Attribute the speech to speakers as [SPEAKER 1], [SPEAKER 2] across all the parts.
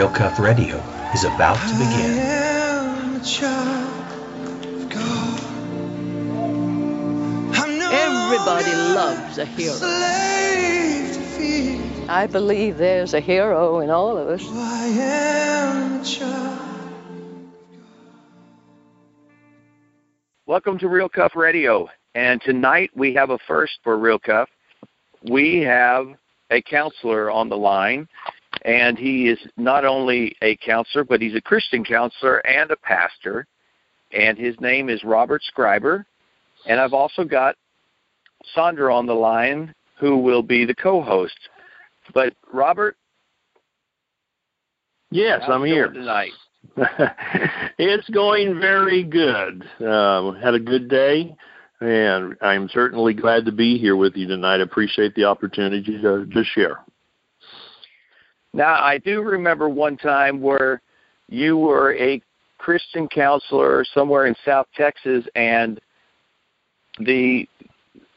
[SPEAKER 1] Real Cuff Radio is about to begin.
[SPEAKER 2] Everybody loves a hero. I believe there's a hero in all of us.
[SPEAKER 3] Welcome to Real Cuff Radio. And tonight we have a first for Real Cuff. We have a counselor on the line, and he is not only a counselor, but he's a Christian counselor and a pastor. And his name is Robert Scriber. And I've also got Sandra on the line, who will be the co-host. But Robert,
[SPEAKER 4] yes, I'm here
[SPEAKER 3] tonight.
[SPEAKER 4] it's going very good. Um, had a good day, and I'm certainly glad to be here with you tonight. I appreciate the opportunity to, to share.
[SPEAKER 3] Now, I do remember one time where you were a Christian counselor somewhere in South Texas, and the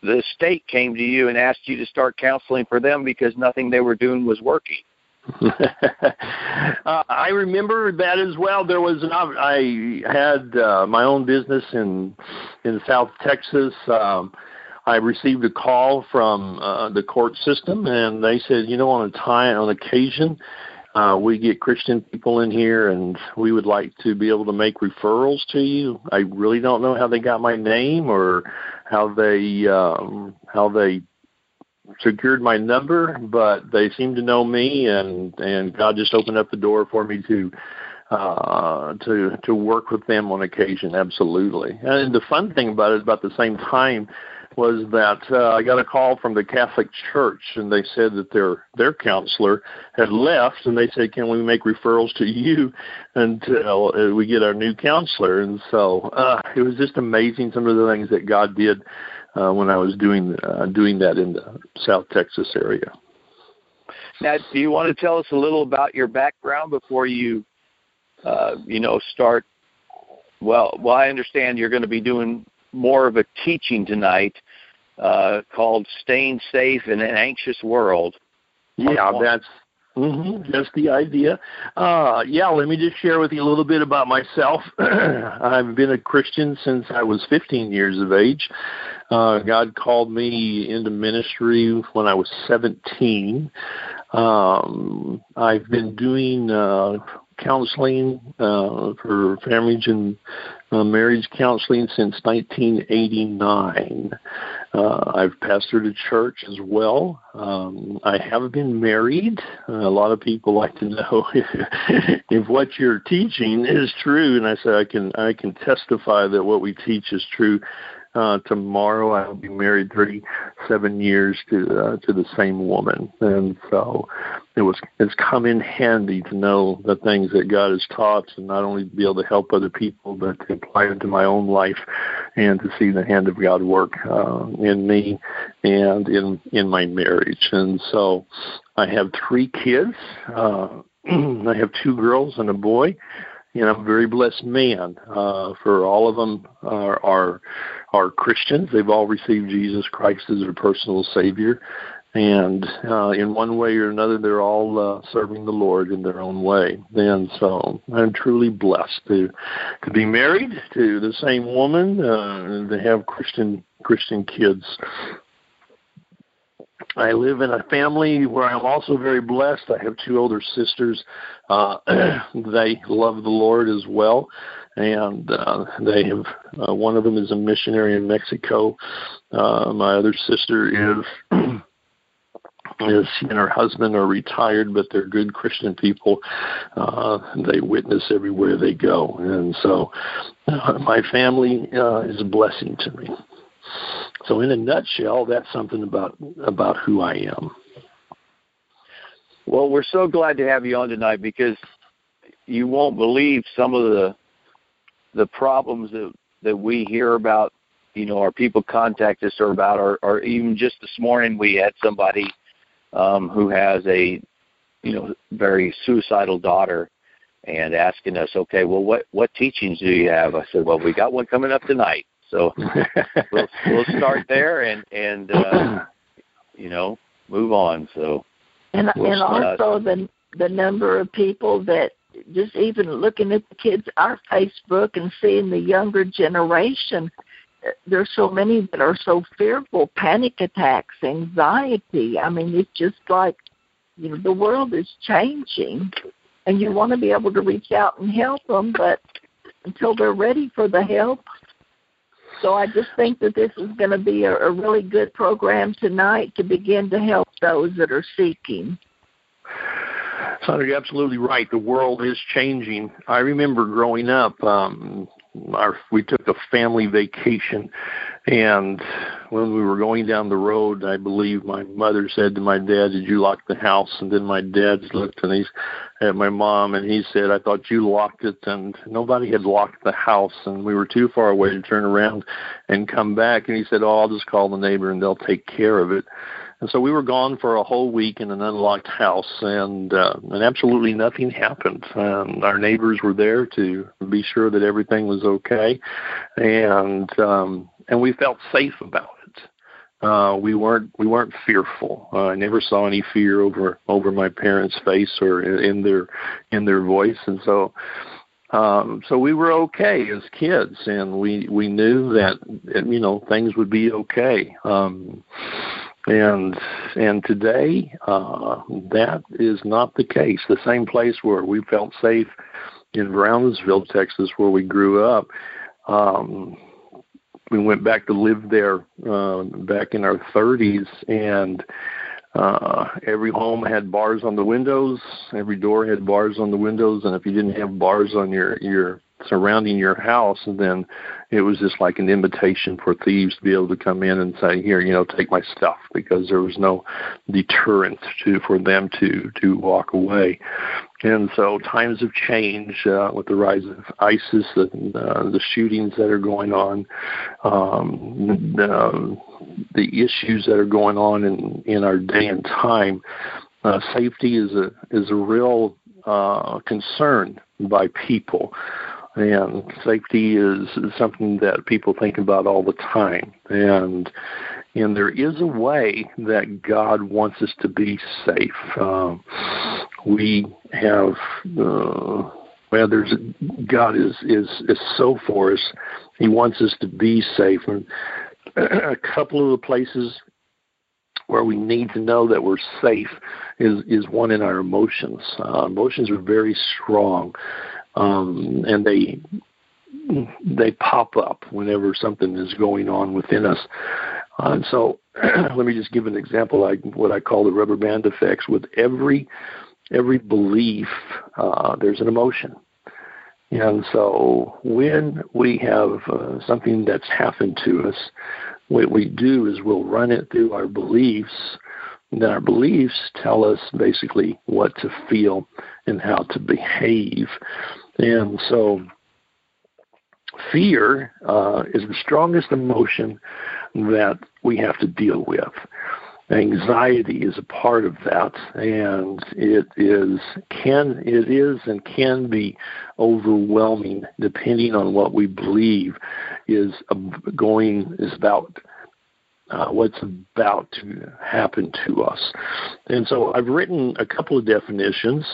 [SPEAKER 3] the state came to you and asked you to start counseling for them because nothing they were doing was working.
[SPEAKER 4] uh, I remember that as well. There was an I had uh, my own business in in South Texas. Um, I received a call from uh, the court system, and they said, you know, on a time on occasion, uh, we get Christian people in here, and we would like to be able to make referrals to you. I really don't know how they got my name or how they um, how they secured my number, but they seemed to know me, and and God just opened up the door for me to uh, to to work with them on occasion. Absolutely, and the fun thing about it, about the same time, was that uh, I got a call from the Catholic Church, and they said that their their counselor had left, and they said, "Can we make referrals to you until uh, we get our new counselor?" And so uh, it was just amazing some of the things that God did uh, when I was doing uh, doing that in the South Texas area.
[SPEAKER 3] Now, do you want to tell us a little about your background before you, uh, you know, start? Well, well, I understand you're going to be doing more of a teaching tonight uh, called "Staying Safe in an Anxious World."
[SPEAKER 4] Yeah, that's Mm-hmm. That's the idea. Uh, yeah, let me just share with you a little bit about myself. I've been a Christian since I was 15 years of age. Uh, God called me into ministry when I was 17. Um, I've been doing uh, counseling uh, for families and uh, marriage counseling since 1989. Uh, I've pastored a church as well. Um, I have been married. Uh, a lot of people like to know if, if what you're teaching is true, and I say I can I can testify that what we teach is true. Uh, tomorrow I will be married 37 years to uh, to the same woman, and so it was it's come in handy to know the things that God has taught, and not only be able to help other people, but to apply it to my own life, and to see the hand of God work uh, in me and in in my marriage. And so I have three kids. Uh, I have two girls and a boy and I'm a very blessed man. Uh, for all of them are, are are Christians. They've all received Jesus Christ as their personal Savior, and uh, in one way or another, they're all uh, serving the Lord in their own way. And so, I'm truly blessed to to be married to the same woman uh, and to have Christian Christian kids. I live in a family where I'm also very blessed. I have two older sisters. Uh, they love the Lord as well, and uh, they have. Uh, one of them is a missionary in Mexico. Uh, my other sister is. is she and her husband are retired, but they're good Christian people. Uh, they witness everywhere they go, and so uh, my family uh, is a blessing to me. So, in a nutshell, that's something about about who I am.
[SPEAKER 3] Well, we're so glad to have you on tonight because you won't believe some of the the problems that that we hear about. You know, our people contact us or about, or, or even just this morning we had somebody um, who has a you know very suicidal daughter and asking us, okay, well, what what teachings do you have? I said, well, we got one coming up tonight. So we'll, we'll start there and and uh, you know move on. So
[SPEAKER 2] and
[SPEAKER 3] we'll
[SPEAKER 2] and also the
[SPEAKER 5] the number of people that just even looking at the kids our Facebook and seeing the younger generation there's so many that are so fearful, panic attacks, anxiety. I mean, it's just like you know the world is changing, and you want to be able to reach out and help them, but until they're ready for the help. So I just think that this is going to be a, a really good program tonight to begin to help those that are seeking.
[SPEAKER 4] Sandra, you're absolutely right. The world is changing. I remember growing up, um, our we took a family vacation and when we were going down the road i believe my mother said to my dad did you lock the house? And then my dad looked and he's at my mom and he said i thought you locked it and nobody had locked the house and we were too far away to turn around and come back. And he said oh i'll just call the neighbor and they'll take care of it and so we were gone for a whole week in an unlocked house, and uh, and absolutely nothing happened. Um, our neighbors were there to be sure that everything was okay, and um, and we felt safe about it. Uh, we weren't we weren't fearful. Uh, I never saw any fear over over my parents' face or in their in their voice, and so um, so we were okay as kids, and we we knew that you know things would be okay. Um, and and today uh, that is not the case. The same place where we felt safe in Brownsville, Texas, where we grew up. Um, we went back to live there uh, back in our 30s, and uh, every home had bars on the windows. Every door had bars on the windows, and if you didn't have bars on your your surrounding your house, and then it was just like an invitation for thieves to be able to come in and say, "Here, you know, take my stuff," because there was no deterrent to for them to to walk away. And so times have changed uh, with the rise of ISIS and uh, the shootings that are going on, um, the, the issues that are going on in in our day and time. Uh, safety is a is a real uh, concern by people and safety is, something that people think about all the time and and there is a way that God wants us to be safe. Um, we have uh, well, there's God is is is so for us. He wants us to be safe, and a couple of the places where we need to know that we're safe is is one in our emotions. Uh, emotions are very strong, um, and they they pop up whenever something is going on within us. Uh, and so, let me just give an example, like what I call the rubber band effects. With every every belief, uh, there's an emotion. And so, when we have uh, something that's happened to us, what we do is we'll run it through our beliefs. And then our beliefs tell us basically what to feel and how to behave. And so fear uh, is the strongest emotion that we have to deal with. Anxiety is a part of that, and it is can it is and can be overwhelming depending on what we believe is going is about uh, what's about to happen to us. And so I've written a couple of definitions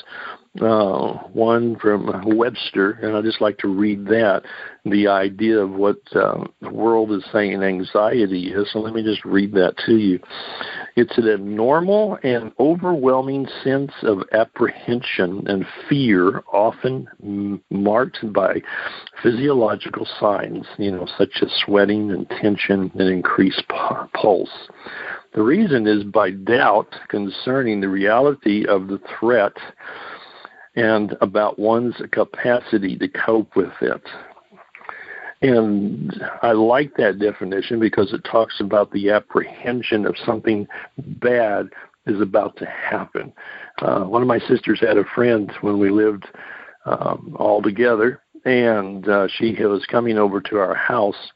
[SPEAKER 4] uh, one from Webster, and I'd just like to read that. The idea of what uh, the world is saying anxiety is. So let me just read that to you. It's an abnormal and overwhelming sense of apprehension and fear, often m- marked by physiological signs, you know, such as sweating and tension and increased p- pulse. The reason is by doubt concerning the reality of the threat and about one's capacity to cope with it. And I like that definition because it talks about the apprehension of something bad is about to happen. Uh, one of my sisters had a friend when we lived um, all together, and uh, she was coming over to our house.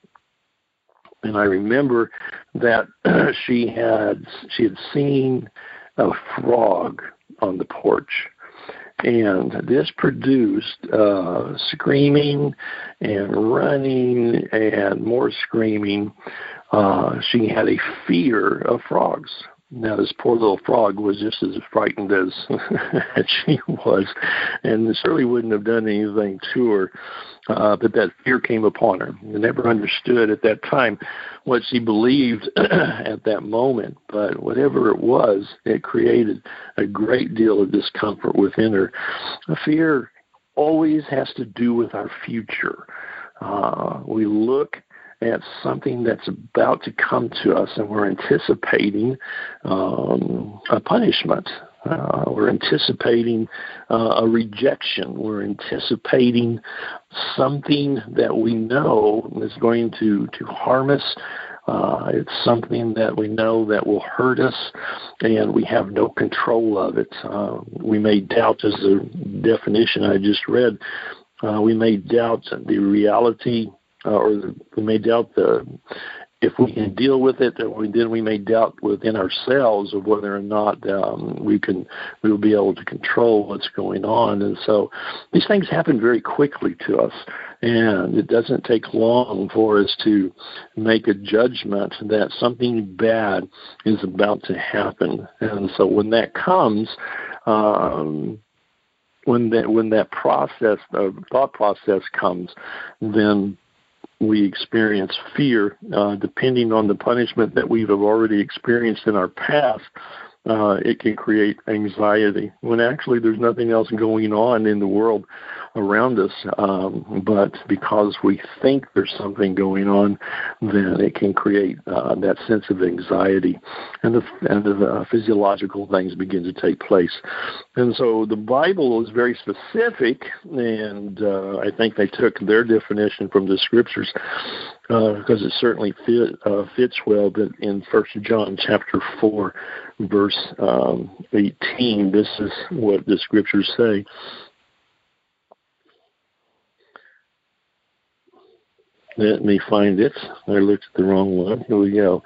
[SPEAKER 4] And I remember that she had she had seen a frog on the porch, and this produced uh, screaming and running and more screaming. Uh, she had a fear of frogs. Now this poor little frog was just as frightened as she was, and certainly wouldn't have done anything to her. Uh, but that fear came upon her. I never understood at that time what she believed at that moment, but whatever it was, it created a great deal of discomfort within her. Fear always has to do with our future. Uh, we look at something that's about to come to us, and we're anticipating um, a punishment. Uh, we're anticipating uh, a rejection. We're anticipating something that we know is going to, to harm us. Uh, it's something that we know that will hurt us, and we have no control of it. Uh, we may doubt, as the definition I just read, uh, we may doubt the reality uh, or we may doubt the if we can deal with it, then we may doubt within ourselves of whether or not um, we can we will be able to control what's going on. And so these things happen very quickly to us, and it doesn't take long for us to make a judgment that something bad is about to happen. And so when that comes. Um, when that when that process, uh, thought process comes, then we experience fear, uh, depending on the punishment that we've already experienced in our past, uh, it can create anxiety when actually there's nothing else going on in the world around us. Um, but because we think there's something going on, then it can create uh, that sense of anxiety, and the and the uh, physiological things begin to take place. And so the Bible is very specific, and uh, I think they took their definition from the scriptures because uh, it certainly fit, uh, fits well. But in First John chapter four, verse um, eighteen, this is what the scriptures say. Let me find it. I looked at the wrong one. Here we go.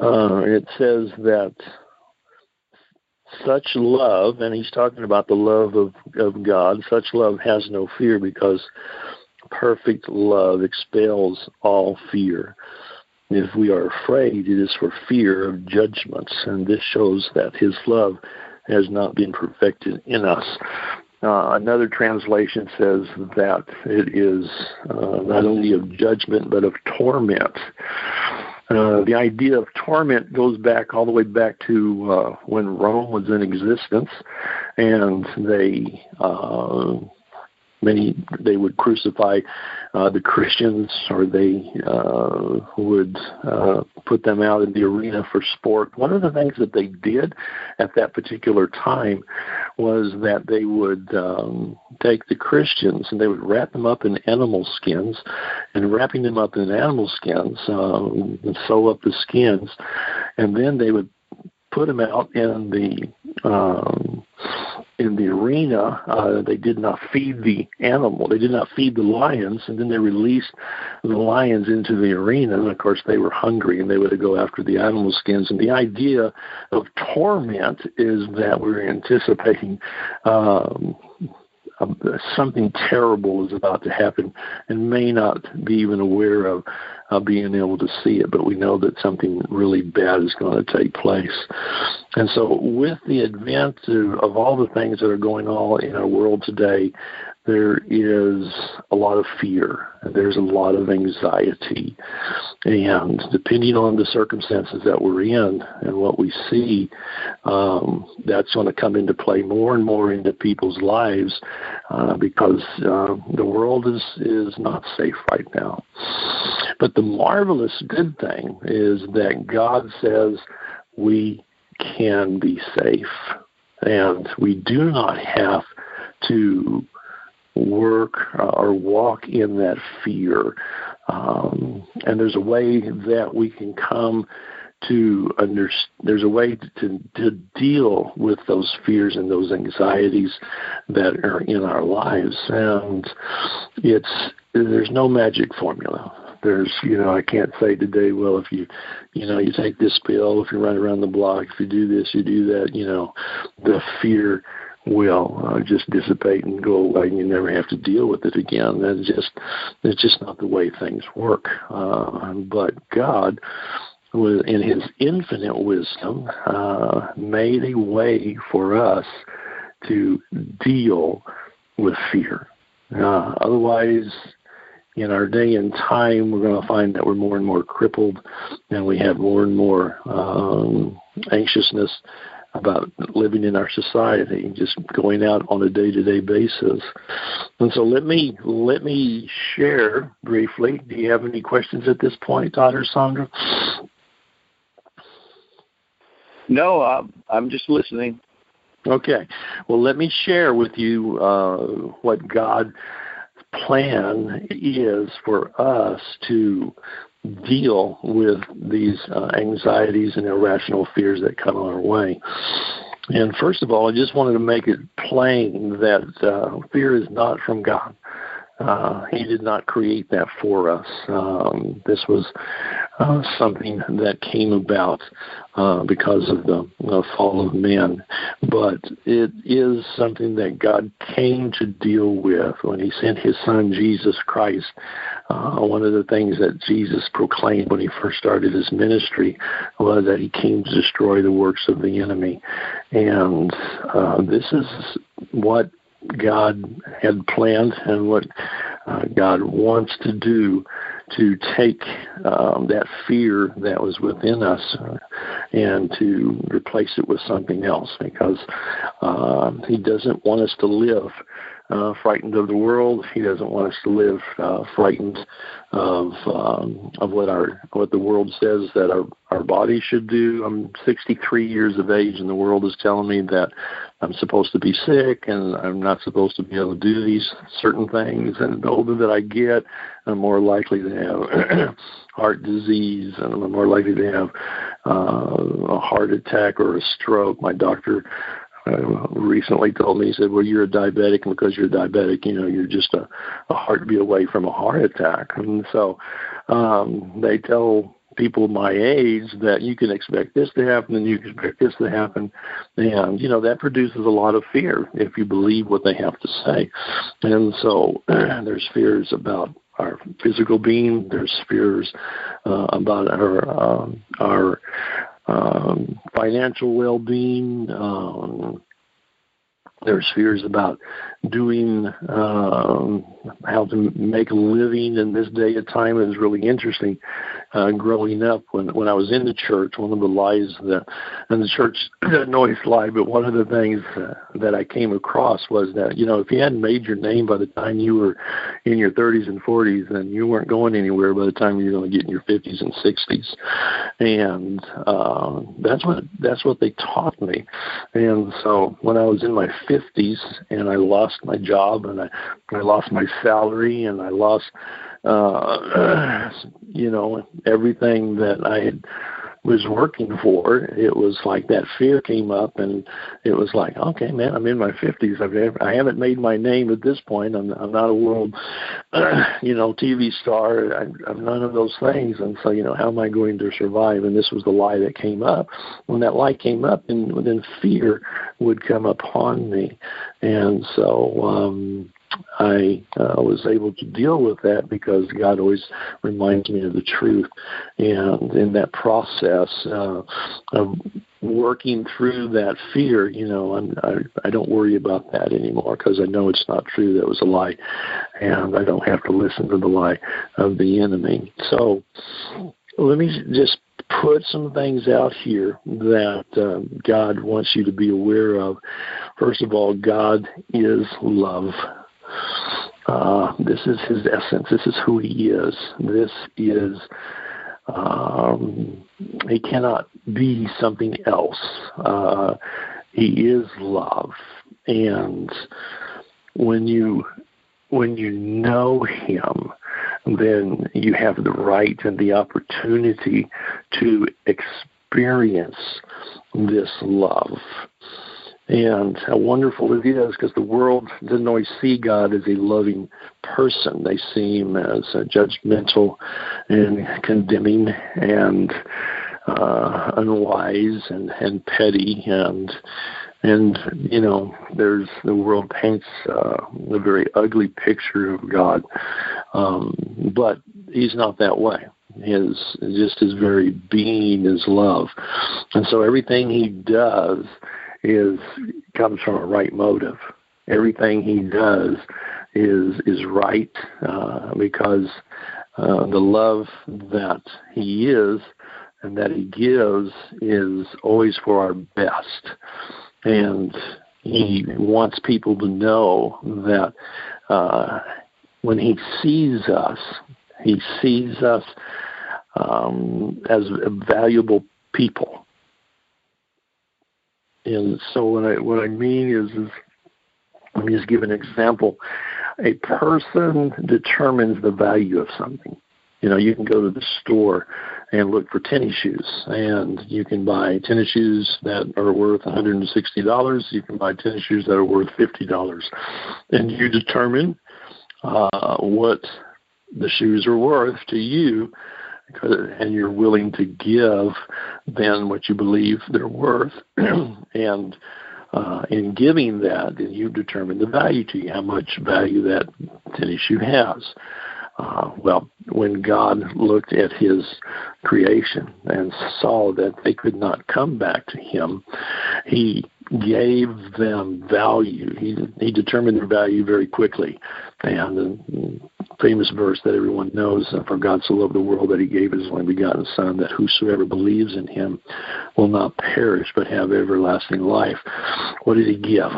[SPEAKER 4] Uh, it says that such love, and he's talking about the love of, of God, such love has no fear because perfect love expels all fear. If we are afraid, it is for fear of judgments, and this shows that his love has not been perfected in us. Uh, another translation says that it is uh, not only of judgment but of torment. Uh, the idea of torment goes back all the way back to uh, when Rome was in existence, and they uh, many they would crucify uh, the Christians, or they uh, would uh, put them out in the arena for sport. One of the things that they did at that particular time was that they would um, take the Christians and they would wrap them up in animal skins, and wrapping them up in animal skins, um, and sew up the skins, and then they would put them out in the um, in the arena. Uh, they did not feed the animal. They did not feed the lions, and then they released the lions into the arena. And of course, they were hungry, and they would go after the animal skins. And the idea of torment is that we're anticipating. Um, something terrible is about to happen and may not be even aware of uh, being able to see it, but we know that something really bad is going to take place. And so, with the advent of, of all the things that are going on in our world today, there is a lot of fear, there's a lot of anxiety. And depending on the circumstances that we're in and what we see, um, that's going to come into play more and more into people's lives uh, because uh, the world is, is not safe right now. But the marvelous good thing is that God says we can be safe, and we do not have to work uh, or walk in that fear. Um, and there's a way that we can come to under there's a way to, to deal with those fears and those anxieties that are in our lives and it's there's no magic formula there's you know i can't say today well if you you know you take this pill if you run around the block if you do this you do that you know the fear will uh, just dissipate and go away, and you never have to deal with it again. That's just it's just not the way things work. Uh, but God in His infinite wisdom, uh, made a way for us to deal with fear. Uh, otherwise, in our day and time, we're going to find that we're more and more crippled, and we have more and more um, anxiousness about living in our society, and just going out on a day-to-day basis. And so, let me let me share briefly. Do you have any questions at this point, Todd or Sandra?
[SPEAKER 3] No, I'm, I'm just listening.
[SPEAKER 4] Okay. Well, let me share with you uh, what God's plan is for us to deal with these uh, anxieties and irrational fears that come our way. And first of all, I just wanted to make it plain that uh, fear is not from God. Uh, he did not create that for us. Um, this was uh, something that came about uh, because of the uh, fall of man. But it is something that God came to deal with when He sent His Son Jesus Christ. Uh, one of the things that Jesus proclaimed when He first started His ministry was that He came to destroy the works of the enemy. And uh, this is what God had planned and what uh, God wants to do to take um, that fear that was within us uh, and to replace it with something else because uh, He doesn't want us to live uh, frightened of the world. He doesn't want us to live uh, frightened of um, of what our what the world says that our our body should do. I'm 63 years of age, and the world is telling me that I'm supposed to be sick and I'm not supposed to be able to do these certain things. And the older that I get, I'm more likely to have heart disease and I'm more likely to have uh, a heart attack or a stroke. My doctor uh, recently told me, he said, well, you're a diabetic, and because you're diabetic, you know, you're just a, a heartbeat away from a heart attack. And so um, they tell people my age that you can expect this to happen and you can expect this to happen. And, you know, that produces a lot of fear if you believe what they have to say. And so there's fears about our physical being, there's fears uh, about our, um, our um, financial well-being, um, there's fears about doing um, how to make a living in this day of time. Was really interesting uh, growing up when when I was in the church. One of the lies that, and the church doesn't always lie, but one of the things uh, that I came across was that you know if you hadn't made your name by the time you were in your 30s and 40s, then you weren't going anywhere by the time you were going to get in your 50s and 60s, and uh, that's what that's what they taught me. And so when I was in my 50s and I lost my job and I, I lost my salary and I lost, uh, you know, everything that I had was working for, it was like that fear came up, and it was like, okay, man, I'm in my fifties. I've I haven't made my name at this point. I'm I'm not a world, you know, TV star. I, I'm none of those things, and so you know, how am I going to survive? And this was the lie that came up. When that lie came up, and then fear would come upon me, and so. um I uh, was able to deal with that because God always reminds me of the truth. And in that process uh, of working through that fear, you know, I'm, I, I don't worry about that anymore because I know it's not true. That was a lie. And I don't have to listen to the lie of the enemy. So let me just put some things out here that uh, God wants you to be aware of. First of all, God is love. Uh, this is his essence. This is who he is. This is um, he cannot be something else. Uh, he is love, and when you when you know him, then you have the right and the opportunity to experience this love. And how wonderful it is because the world doesn't always see God as a loving person. They see him as judgmental and condemning and uh, unwise and, and petty and and you know there's the world paints uh, a very ugly picture of God, um, but he's not that way. His just his very being is love, and so everything he does is comes from a right motive. Everything he does is is right uh, because uh, the love that he is and that he gives is always for our best, and he wants people to know that uh, when he sees us, he sees us um, as valuable people. And so what I what I mean is, is let me just give an example. A person determines the value of something. You know, you can go to the store and look for tennis shoes, and you can buy tennis shoes that are worth $160. You can buy tennis shoes that are worth $50, and you determine uh, what the shoes are worth to you, and you're willing to give then what you believe they're worth, and uh, in giving that, then you determine the value to you, how much value that tennis shoe has. Uh, well, when God looked at his creation and saw that they could not come back to him, he gave them value. He, he determined their value very quickly. And the famous verse that everyone knows, uh, For God so loved the world that he gave his only begotten Son, that whosoever believes in him will not perish but have everlasting life. What did he give?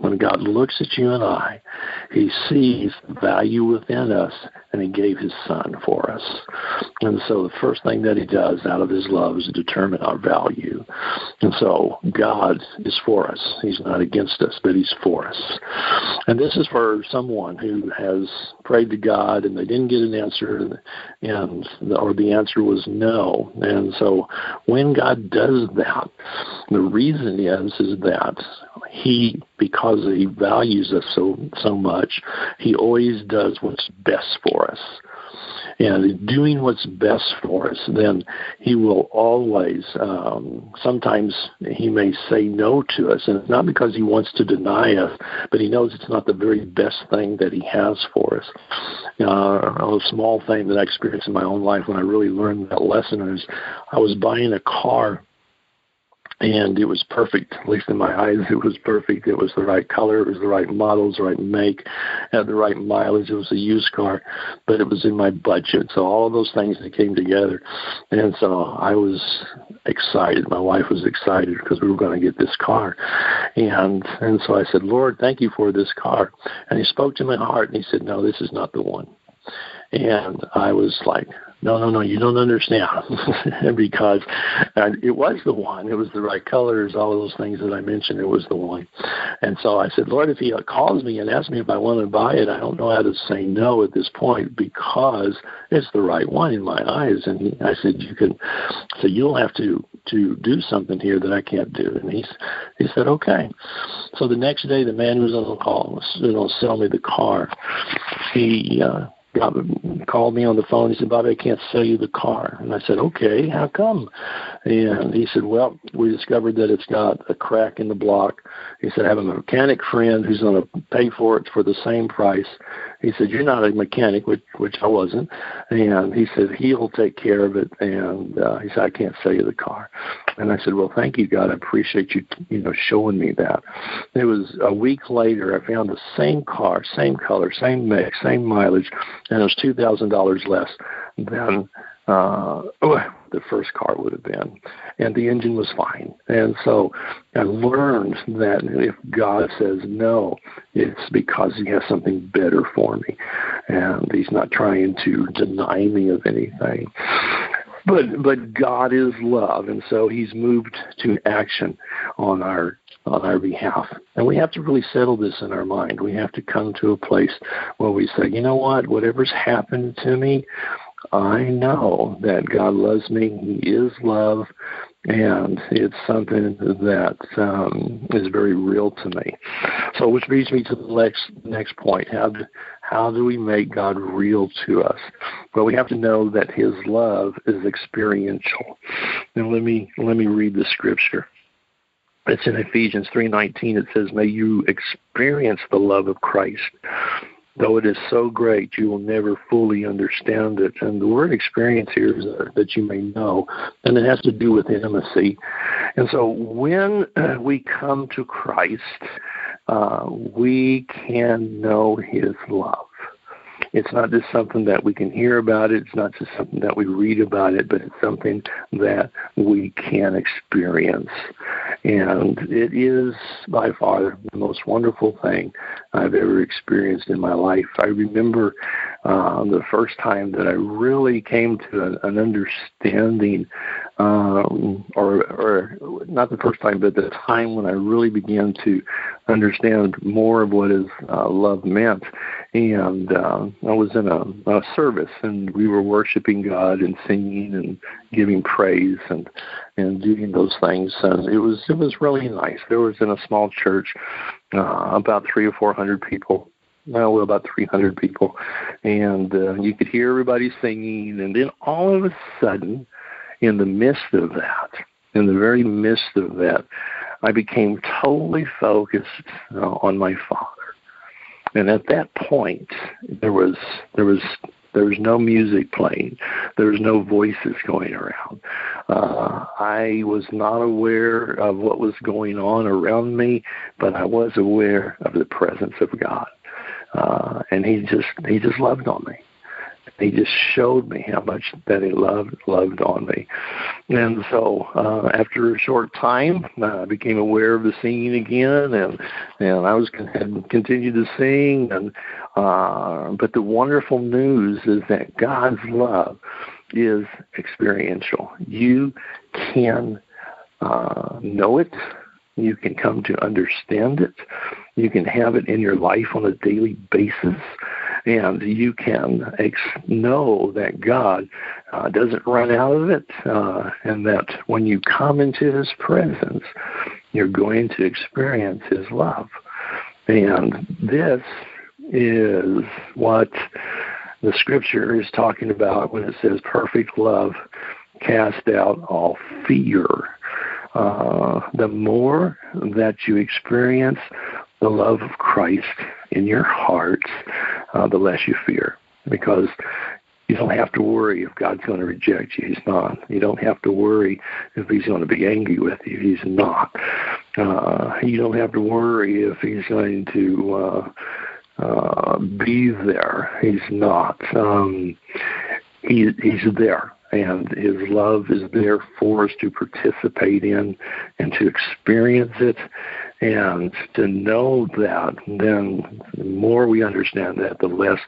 [SPEAKER 4] When God looks at you and I, he sees value within us and he gave his son for us. And so the first thing that he does out of his love is determine our value. And so God is for us. He's not against us, but he's for us. And this is for someone who has prayed to God and they didn't get an answer and or the answer was no. And so when God does that, the reason is is that he because he values us so so much, he always does what's best for us. And doing what's best for us, then he will always, um, sometimes he may say no to us. And it's not because he wants to deny us, but he knows it's not the very best thing that he has for us. Uh, a small thing that I experienced in my own life when I really learned that lesson is I was buying a car and it was perfect. At least in my eyes, it was perfect. It was the right color, it was the right model, the right make, had the right mileage. It was a used car, but it was in my budget. So all of those things that came together, and so I was excited. My wife was excited because we were going to get this car, and and so I said, Lord, thank you for this car. And He spoke to my heart, and He said, No, this is not the one. And I was like, no, no, no, you don't understand. because and it was the one. It was the right colors, all of those things that I mentioned. It was the one. And so I said, Lord, if he calls me and asks me if I want to buy it, I don't know how to say no at this point because it's the right one in my eyes. And he, I said, you can, so you'll have to to do something here that I can't do. And he he said, okay. So the next day, the man who was on the call was you know sell me the car. He uh, got, called me on the phone. He said, Bobby, I can't sell you the car. And I said, okay, how come? And he said, well, we discovered that it's got a crack in the block. He said, I have a mechanic friend who's going to pay for it for the same price. He said, you're not a mechanic, which, which I wasn't. And he said, he'll take care of it. And uh, he said, I can't sell you the car. And I said, well, thank you, God. I appreciate you, you know, showing me that. It was a week later, I found the same car, same color, same make, same mileage, and it was $2,000 less than uh, the first car would have been. And the engine was fine. And so I learned that if God says no, it's because He has something better for me. And He's not trying to deny me of anything. But but God is love, and so He's moved to action on our on our behalf. And we have to really settle this in our mind. We have to come to a place where we say, you know what, whatever's happened to me, I know that God loves me. He is love, and it's something that um, is very real to me. So, which brings me to the next next point: how do, how do we make God real to us? Well, we have to know that His love is experiential. And let me let me read the scripture. It's in Ephesians 3:19 it says may you experience the love of Christ though it is so great, you will never fully understand it. And the word experience here is uh, that you may know, and it has to do with intimacy. And so when uh, we come to Christ, uh, we can know His love. It's not just something that we can hear about it. It's not just something that we read about it, but it's something that we can experience. And it is by far the most wonderful thing I've ever experienced in my life. I remember uh, the first time that I really came to an, an understanding, um, or, or not the first time, but the time when I really began to understand more of what is uh, love meant and uh, I was in a, a service, and we were worshiping God and singing and giving praise and and doing those things. And it was it was really nice. There was in a small church, uh, about three or four hundred people. Well, about 300 people, and uh, you could hear everybody singing. And then all of a sudden, in the midst of that, in the very midst of that, I became totally focused uh, on my Father and at that point, there was there was there was no music playing. There was no voices going around. Uh, I was not aware of what was going on around me, but I was aware of the presence of God. Uh, and he just he just loved on me he just showed me how much that he loved loved on me. And so uh, after a short time, I became aware of the singing again, and and I was had continued to sing. And uh, but the wonderful news is that God's love is experiential. You can uh, know it. You can come to understand it. You can have it in your life on a daily basis and you can ex- know that God uh, doesn't run out of it, uh, and that when you come into His presence, you're going to experience His love. And this is what the Scripture is talking about when it says perfect love cast out all fear. Uh, the more that you experience the love of Christ in your hearts, uh, the less you fear. Because you don't have to worry if God's going to reject you. He's not. You don't have to worry if He's going to be angry with you. He's not. Uh, you don't have to worry if He's going to uh, uh, be there. He's not. Um, he, he's there and his love is there for us to participate in and to experience it and to know that then the more we understand that the less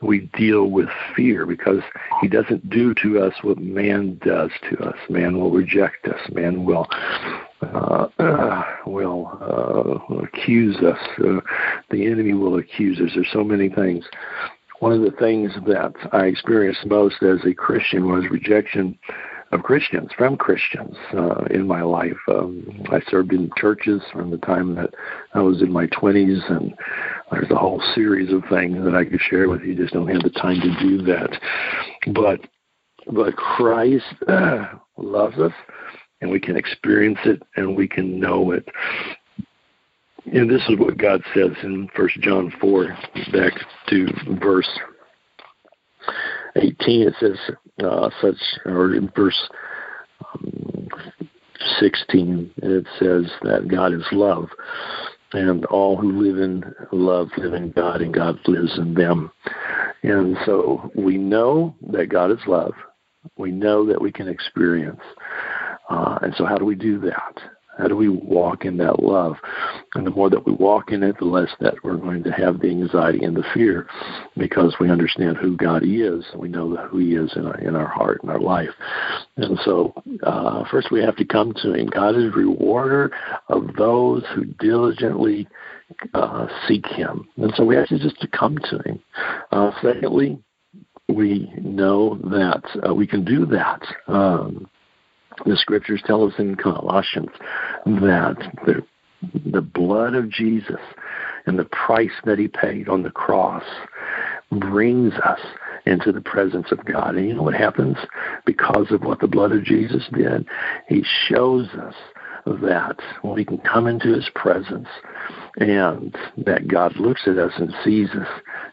[SPEAKER 4] we deal with fear because he doesn't do to us what man does to us. Man will reject us. Man will uh, uh, will uh, accuse us. Uh, the enemy will accuse us. There's so many things. One of the things that I experienced most as a Christian was rejection of Christians from Christians uh, in my life. Um, I served in churches from the time that I was in my 20s, and there's a whole series of things that I could share with you. Just don't have the time to do that. But but Christ uh, loves us, and we can experience it, and we can know it. And this is what God says in First John four, back to verse eighteen. It says uh, such, or in verse um, sixteen, it says that God is love, and all who live in love live in God, and God lives in them. And so we know that God is love. We know that we can experience. Uh, and so, how do we do that? How do we walk in that love? And the more that we walk in it, the less that we're going to have the anxiety and the fear because we understand who God is. And we know who He is in our, in our heart and our life. And so, uh, first we have to come to Him. God is rewarder of those who diligently uh, seek Him. And so we have to just to come to Him. Uh, secondly, we know that uh, we can do that. Um, the scriptures tell us in Colossians that the, the blood of Jesus and the price that he paid on the cross brings us into the presence of God. And you know what happens? Because of what the blood of Jesus did, he shows us that we can come into His presence and that God looks at us and sees us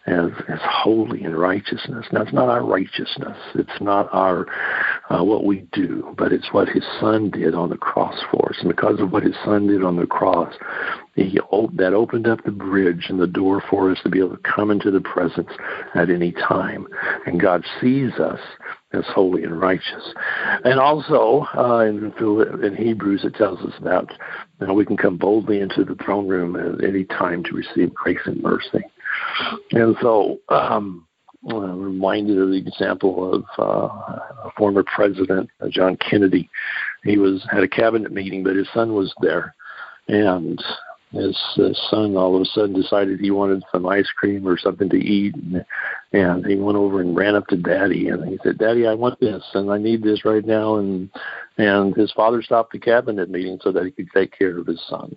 [SPEAKER 4] as, as holy and righteousness. Now, it's not our righteousness. It's not our uh, what we do, but it's what His Son did on the cross for us. And because of what His Son did on the cross, he that opened up the bridge and the door for us to be able to come into the presence at any time. And God sees us as holy and righteous. And also uh, in, in Hebrews, it tells us that we can come boldly into the throne room at any time to receive grace and mercy. And so, um, I'm reminded of the example of uh, a former president, uh, John Kennedy. He was had a cabinet meeting, but his son was there, and his, his son all of a sudden decided he wanted some ice cream or something to eat, and, and he went over and ran up to Daddy, and he said, "Daddy, I want this, and I need this right now." And and his father stopped the cabinet meeting so that he could take care of his son.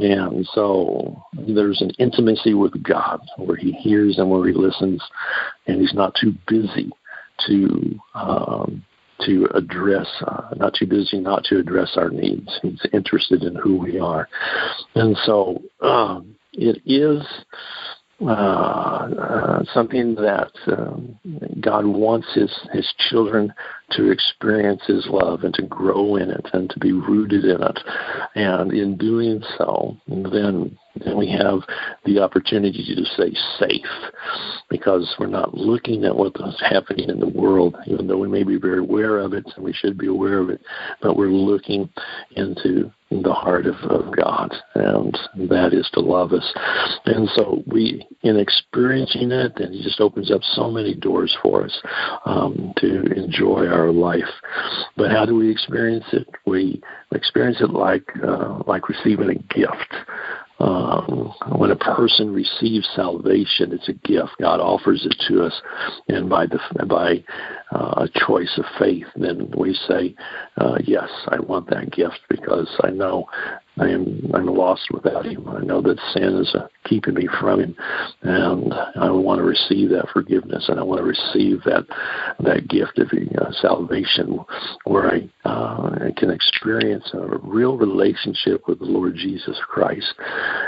[SPEAKER 4] And so there's an intimacy with God where he hears and where he listens, and he's not too busy to um, to address, uh, not too busy not to address our needs. He's interested in who we are. And so um, it is uh, uh, something that um, God wants his, his children to experience his love and to grow in it and to be rooted in it. And in doing so, then then we have the opportunity to stay safe because we're not looking at what's happening in the world, even though we may be very aware of it and we should be aware of it, but we're looking into the heart of, of God, and that is to love us. And so we, in experiencing it, and it just opens up so many doors for us um, to enjoy our life. But how do we experience it? We experience it like uh, like receiving a gift. Um, when a person receives salvation, it's a gift. God offers it to us, and by the by uh, a choice of faith, then we say, uh, "Yes, I want that gift because I know I am I'm lost without Him. I know that sin is uh, keeping me from Him, and I want to receive that forgiveness, and I want to receive that that gift of uh, salvation, where I, uh, I can experience a real relationship with the Lord Jesus Christ.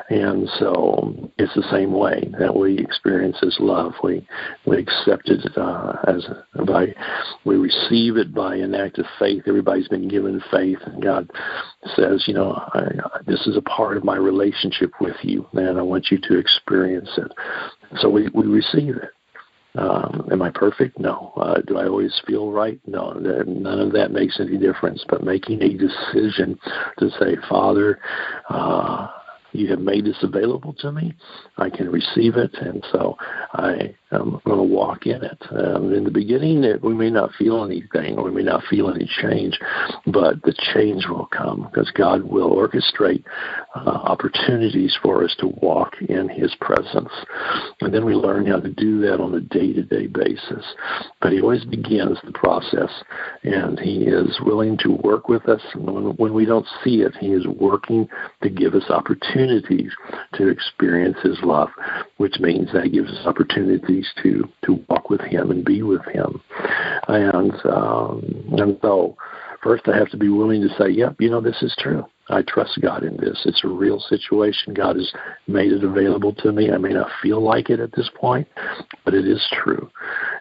[SPEAKER 4] And so it's the same way that we experience His love. We we accept it uh, as by we receive it by an act of faith. Everybody's been given faith, and God says, you know, I, this is a part of my relationship with you, and I want you to experience it. So we, we receive it. Um, am I perfect? No. Uh, do I always feel right? No. None of that makes any difference. But making a decision to say, Father, uh, you have made this available to me. I can receive it, and so I am going to walk in it. Um, in the beginning, it, we may not feel anything, or we may not feel any change, but the change will come because God will orchestrate uh, opportunities for us to walk in His presence, and then we learn how to do that on a day-to-day basis. But He always begins the process, and He is willing to work with us. When, when we don't see it, He is working to give us opportunities to experience His love, which means that gives us opportunities to to walk with Him and be with Him. And um, and so, first I have to be willing to say, "Yep, you know this is true. I trust God in this. It's a real situation. God has made it available to me. I may not feel like it at this point, but it is true.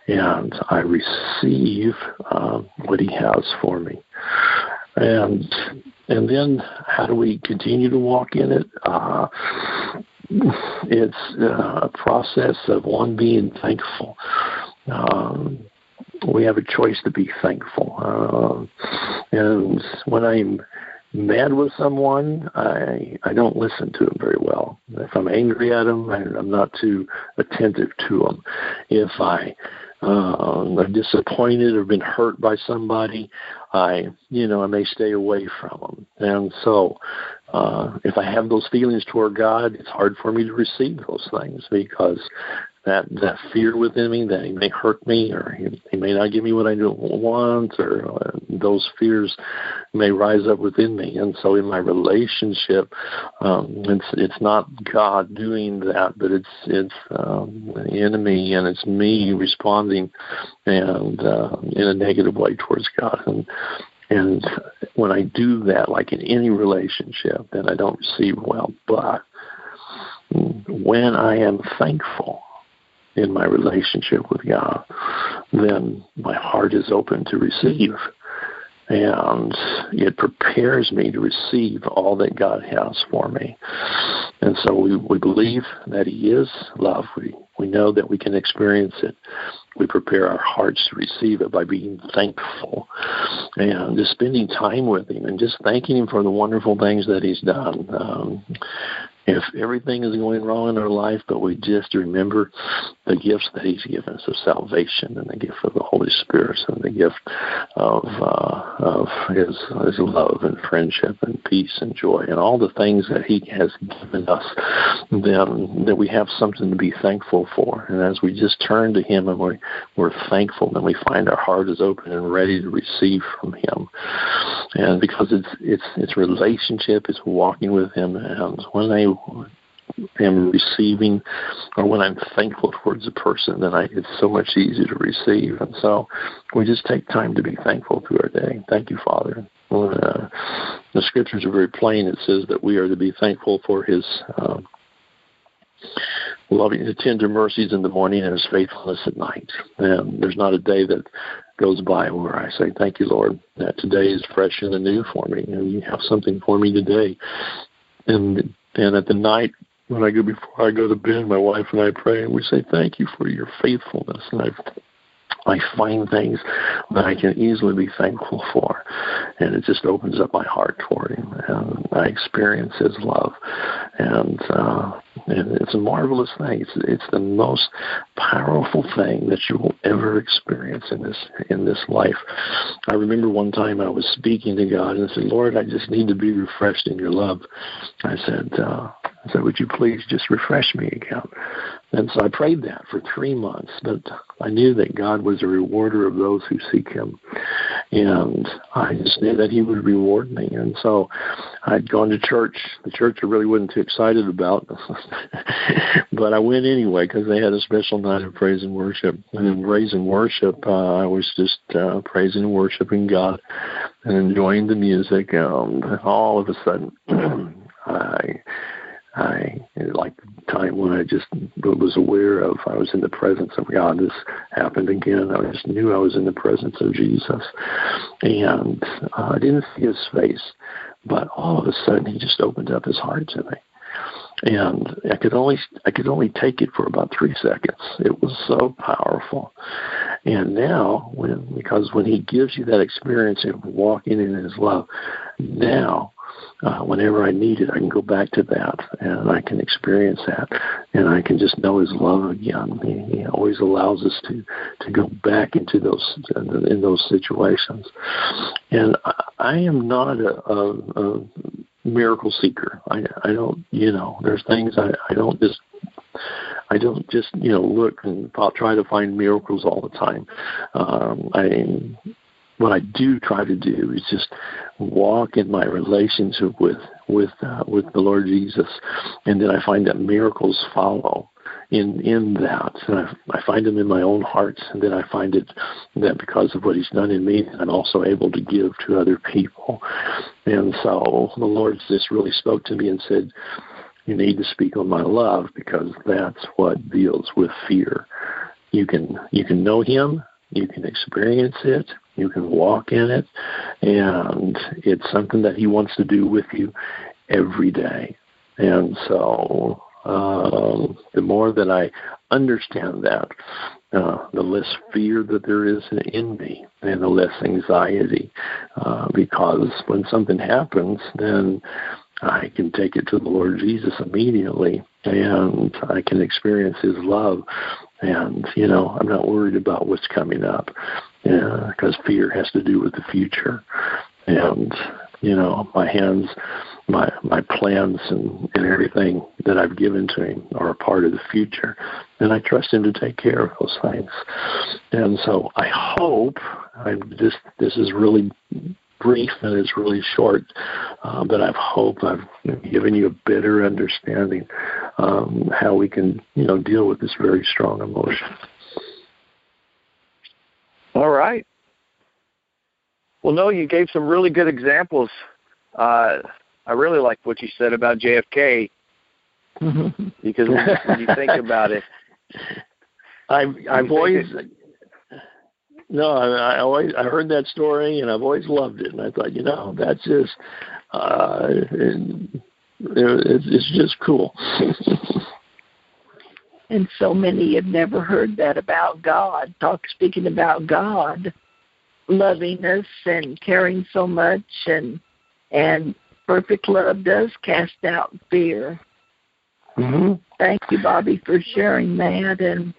[SPEAKER 4] And I receive um, what He has for me. And and then how do we continue to walk in it? Uh, it's uh, a process of one being thankful. Um, we have a choice to be thankful. Uh, and when I'm mad with someone, I I don't listen to them very well. If I'm angry at them, I, I'm not too attentive to them. If I uh, I'm disappointed or been hurt by somebody, I, you know, I may stay away from them. And so, uh, if I have those feelings toward God, it's hard for me to receive those things because that that fear within me that he may hurt me or he, he may not give me what I want or uh, those fears may rise up within me. And so in my relationship um it's it's not God doing that but it's it's um the enemy and it's me responding and uh in a negative way towards God. And And when I do that, like in any relationship, then I don't receive well. But when I am thankful in my relationship with God, then my heart is open to receive. And it prepares me to receive all that God has for me. And so we, we believe that He is love. We, we know that we can experience it. We prepare our hearts to receive it by being thankful and just spending time with Him and just thanking Him for the wonderful things that He's done. Um, if everything is going wrong in our life, but we just remember the gifts that He's given us of salvation and the gift of the Holy Spirit and the gift of uh, of His His love and friendship and peace and joy and all the things that He has given us, then that we have something to be thankful for. And as we just turn to Him and we we're thankful, then we find our heart is open and ready to receive from Him. And because it's it's it's relationship, it's walking with Him, and when I am receiving or when I'm thankful towards a person, then I, it's so much easier to receive. And so we just take time to be thankful through our day. Thank you, Father. Uh, the scriptures are very plain. It says that we are to be thankful for His um, loving, the tender mercies in the morning and His faithfulness at night. And there's not a day that goes by where I say, "Thank you, Lord, that today is fresh and anew for me, and You have something for me today." And and at the night when I go before I go to bed, my wife and I pray and we say, Thank you for your faithfulness. And I I find things that I can easily be thankful for. And it just opens up my heart toward him. And I experience his love. And uh and it's a marvelous thing. It's it's the most powerful thing that you will ever experience in this in this life. I remember one time I was speaking to God and I said, Lord, I just need to be refreshed in your love. I said, uh I said, Would you please just refresh me again? And so I prayed that for three months, but I knew that God was a rewarder of those who seek Him. And I just knew that He would reward me. And so I'd gone to church. The church I really wasn't too excited about, but I went anyway because they had a special night of praise and worship. And in praise and worship, uh, I was just uh, praising and worshiping God and enjoying the music. And all of a sudden, I I like the time when I just was aware of I was in the presence of God. This happened again. I just knew I was in the presence of Jesus, and uh, I didn't see his face, but all of a sudden he just opened up his heart to me, and I could only I could only take it for about three seconds. It was so powerful, and now when because when he gives you that experience of walking in his love, now uh, whenever I need it, I can go back to that and I can experience that, and I can just know His love again. He, he always allows us to to go back into those in those situations. And I, I am not a, a, a miracle seeker. I I don't you know there's things I I don't just I don't just you know look and try to find miracles all the time. Um, I what I do try to do is just walk in my relationship with with uh, with the Lord Jesus, and then I find that miracles follow in in that. And I, I find them in my own heart, and then I find it that because of what He's done in me, I'm also able to give to other people. And so the Lord just really spoke to me and said, "You need to speak on my love because that's what deals with fear." You can you can know Him, you can experience it, you can walk in it, and it's something that He wants to do with you every day. And so, um, the more that I understand that, uh, the less fear that there is in me, and the less anxiety. Uh, because when something happens, then I can take it to the Lord Jesus immediately, and I can experience His love. And you know, I'm not worried about what's coming up uh, because fear has to do with the future. And you know, my hands, my my plans, and and everything that I've given to Him are a part of the future, and I trust Him to take care of those things. And so I hope I'm this this is really brief and it's really short, uh, but I hope I've given you a better understanding um, how we can, you know, deal with this very strong emotion.
[SPEAKER 3] All right. Well, no, you gave some really good examples. Uh, I really like what you said about JFK because when, when you think about it,
[SPEAKER 4] I've I've always no, I, I always I heard that story and I've always loved it, and I thought, you know, that's just uh, it, it's, it's just cool.
[SPEAKER 5] and so many have never heard that about God. Talk speaking about God loving us and caring so much and and perfect love does cast out fear.
[SPEAKER 4] Mm-hmm.
[SPEAKER 5] Thank you, Bobby, for sharing that and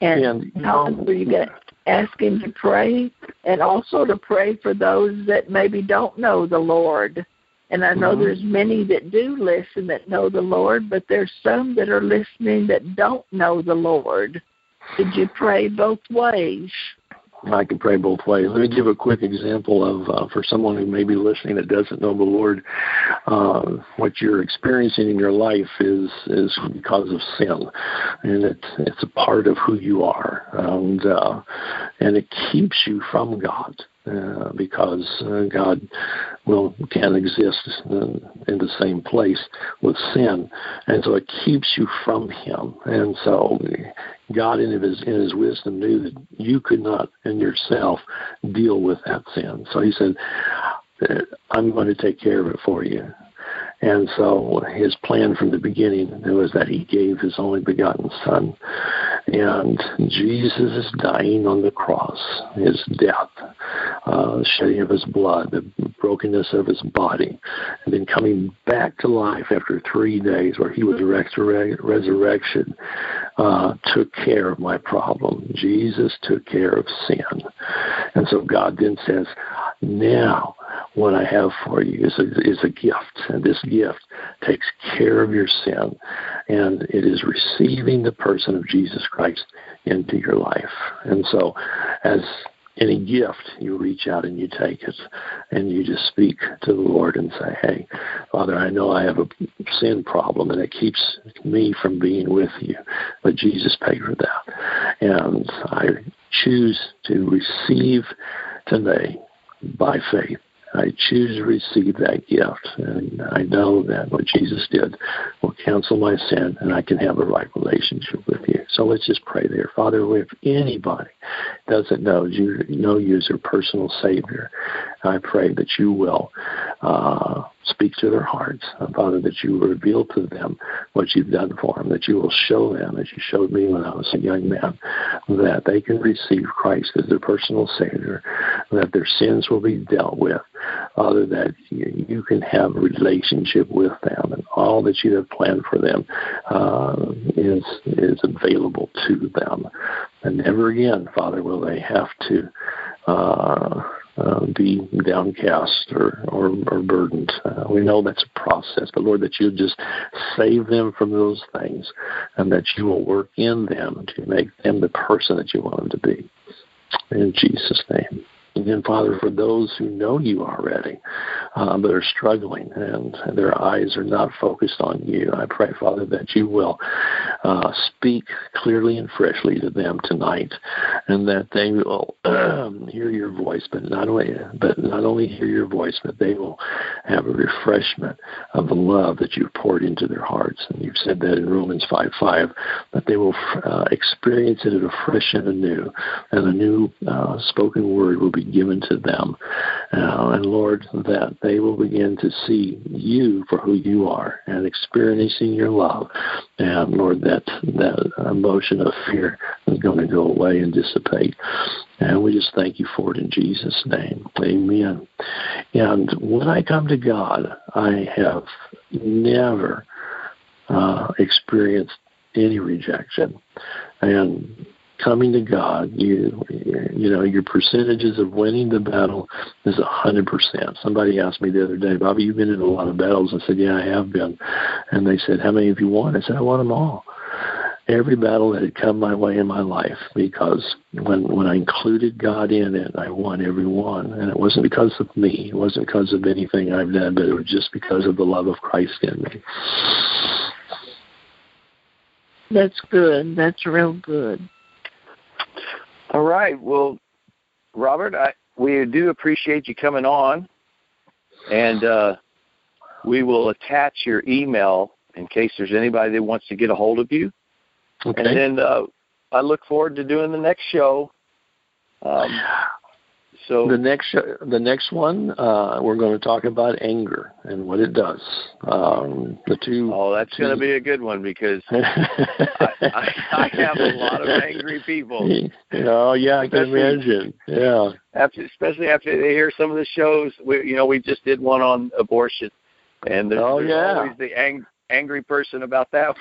[SPEAKER 5] and,
[SPEAKER 4] And,
[SPEAKER 5] how were you going to ask him to pray and also to pray for those that maybe don't know the Lord. And I know
[SPEAKER 4] Mhm.
[SPEAKER 5] there's many that do listen that know the Lord, but there's some that are listening that don't know the Lord. Could you pray both ways?
[SPEAKER 4] I can pray both ways. Let me give a quick example of uh, for someone who may be listening that doesn't know the Lord. Uh, what you're experiencing in your life is is because of sin, and it's it's a part of who you are, and uh, and it keeps you from God. Uh, because uh, God will can't exist in, in the same place with sin, and so it keeps you from Him. And so God, in His in His wisdom, knew that you could not in yourself deal with that sin. So He said, "I'm going to take care of it for you." And so His plan from the beginning was that He gave His only begotten Son, and Jesus is dying on the cross, His death, uh, shedding of His blood, the brokenness of His body, and then coming back to life after three days, where He was resurre- resurrection, uh, took care of my problem. Jesus took care of sin. And so God then says, now what I have for you is a, is a gift. And this gift takes care of your sin. And it is receiving the person of Jesus Christ into your life. And so as any gift, you reach out and you take it, and you just speak to the Lord and say, "Hey, Father, I know I have a sin problem, and it keeps me from being with you, but Jesus paid for that, and I choose to receive today by faith." I choose to receive that gift, and I know that what Jesus did will cancel my sin, and I can have a right relationship with you. So let's just pray there, Father. If anybody doesn't know you, know you as their personal Savior, I pray that you will uh, speak to their hearts, and Father, that you reveal to them what you've done for them, that you will show them, as you showed me when I was a young man, that they can receive Christ as their personal Savior, that their sins will be dealt with, Father, that you, you can have a relationship with them, and all that you have planned for them uh, is is available to them, and never again, Father, will they have to. Uh, uh, be downcast or, or, or burdened. Uh, we know that's a process, but Lord, that you just save them from those things and that you will work in them to make them the person that you want them to be. In Jesus' name. And then, Father, for those who know you already, uh, but are struggling and their eyes are not focused on you, I pray, Father, that you will uh, speak clearly and freshly to them tonight, and that they will hear your voice, but not only but not only hear your voice, but they will have a refreshment of the love that you've poured into their hearts. And you've said that in Romans five five, that they will uh, experience it afresh and anew, and a new uh, spoken word will be given to them. Uh, and Lord, that they will begin to see you for who you are and experiencing your love. And Lord, that that emotion of fear is going to go away and dissipate. And we just thank you for it in Jesus' name. Amen. And when I come to God, I have never uh, experienced any rejection. And coming to God, you you know your percentages of winning the battle is a hundred percent. Somebody asked me the other day, Bobby, you've been in a lot of battles. I said, Yeah, I have been. And they said, How many have you won? I said, I won them all. Every battle that had come my way in my life, because when when I included God in it, I won every one, and it wasn't because of me, it wasn't because of anything I've done, but it was just because of the love of Christ in me.
[SPEAKER 5] That's good. That's real good.
[SPEAKER 3] All right. Well, Robert, I we do appreciate you coming on, and uh, we will attach your email in case there's anybody that wants to get a hold of you.
[SPEAKER 4] Okay.
[SPEAKER 3] And then uh, I look forward to doing the next show. Um, so
[SPEAKER 4] the next the next one uh, we're going to talk about anger and what it does. Um, the two.
[SPEAKER 3] Oh, that's going to be a good one because I, I, I have a lot of angry people.
[SPEAKER 4] Oh yeah, I can
[SPEAKER 3] Especially-
[SPEAKER 4] imagine. Yeah.
[SPEAKER 3] After, especially after they hear some of the shows. We, you know, we just did one on abortion, and there's,
[SPEAKER 4] Oh,
[SPEAKER 3] there's
[SPEAKER 4] yeah.
[SPEAKER 3] always the ang- angry person about that.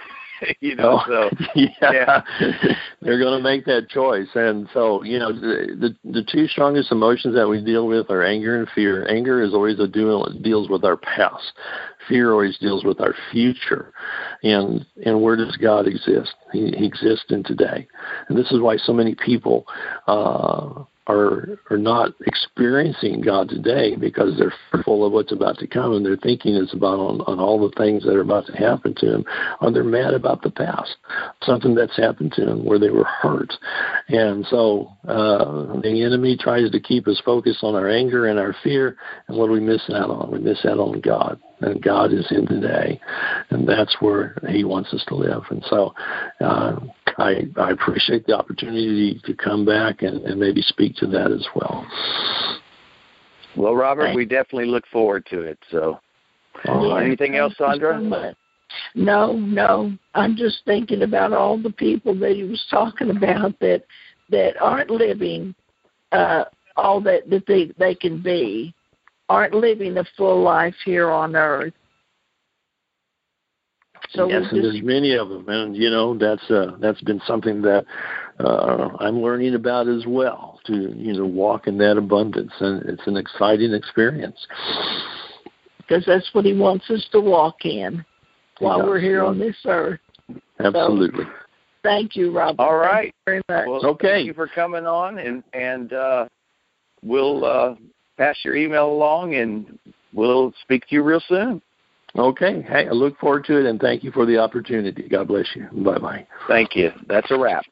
[SPEAKER 3] you know,
[SPEAKER 4] Oh,
[SPEAKER 3] so
[SPEAKER 4] yeah, they're going to make that choice, and so you know the, the the two strongest emotions that we deal with are anger and fear. Anger is always a deal deals with our past. Fear always deals with our future, and and where does God exist? He, he exists in today, and this is why so many people. Uh, are are not experiencing God today because they're fearful of what's about to come and their thinking is about on, on all the things that are about to happen to them or they're mad about the past something that's happened to them where they were hurt. And so uh, the enemy tries to keep us focused on our anger and our fear and what do we miss out on. We miss out on God and God is in today and that's where he wants us to live and so uh, I, I appreciate the opportunity to come back and, and maybe speak to that as well.
[SPEAKER 3] well, Robert,
[SPEAKER 5] Thank-
[SPEAKER 3] we definitely look forward to it. So,
[SPEAKER 4] All right.
[SPEAKER 3] anything else, Sandra?
[SPEAKER 5] so. No, no. I'm just thinking about all the people that he was talking about that that aren't living uh, all that that they they can be, aren't living a full life here on earth. So
[SPEAKER 4] yes,
[SPEAKER 5] we
[SPEAKER 4] and there's many of them, and you know that's uh, that's been something that uh, I'm learning about as well. To you know walk in that abundance, and it's an exciting experience.
[SPEAKER 5] because that's what he wants us to walk in while
[SPEAKER 4] does,
[SPEAKER 5] we're here
[SPEAKER 4] yeah.
[SPEAKER 5] on this earth.
[SPEAKER 4] Absolutely.
[SPEAKER 5] Thank you, Robert.
[SPEAKER 3] All right.
[SPEAKER 5] Thank you very much.
[SPEAKER 3] Well,
[SPEAKER 4] Okay.
[SPEAKER 3] Thank you for coming on, and and uh, we'll uh, pass your email along, and we'll speak to you real soon.
[SPEAKER 4] Okay. Hey, I look forward to it, and thank you for the opportunity. God bless you. Bye bye.
[SPEAKER 3] Thank you. That's a wrap.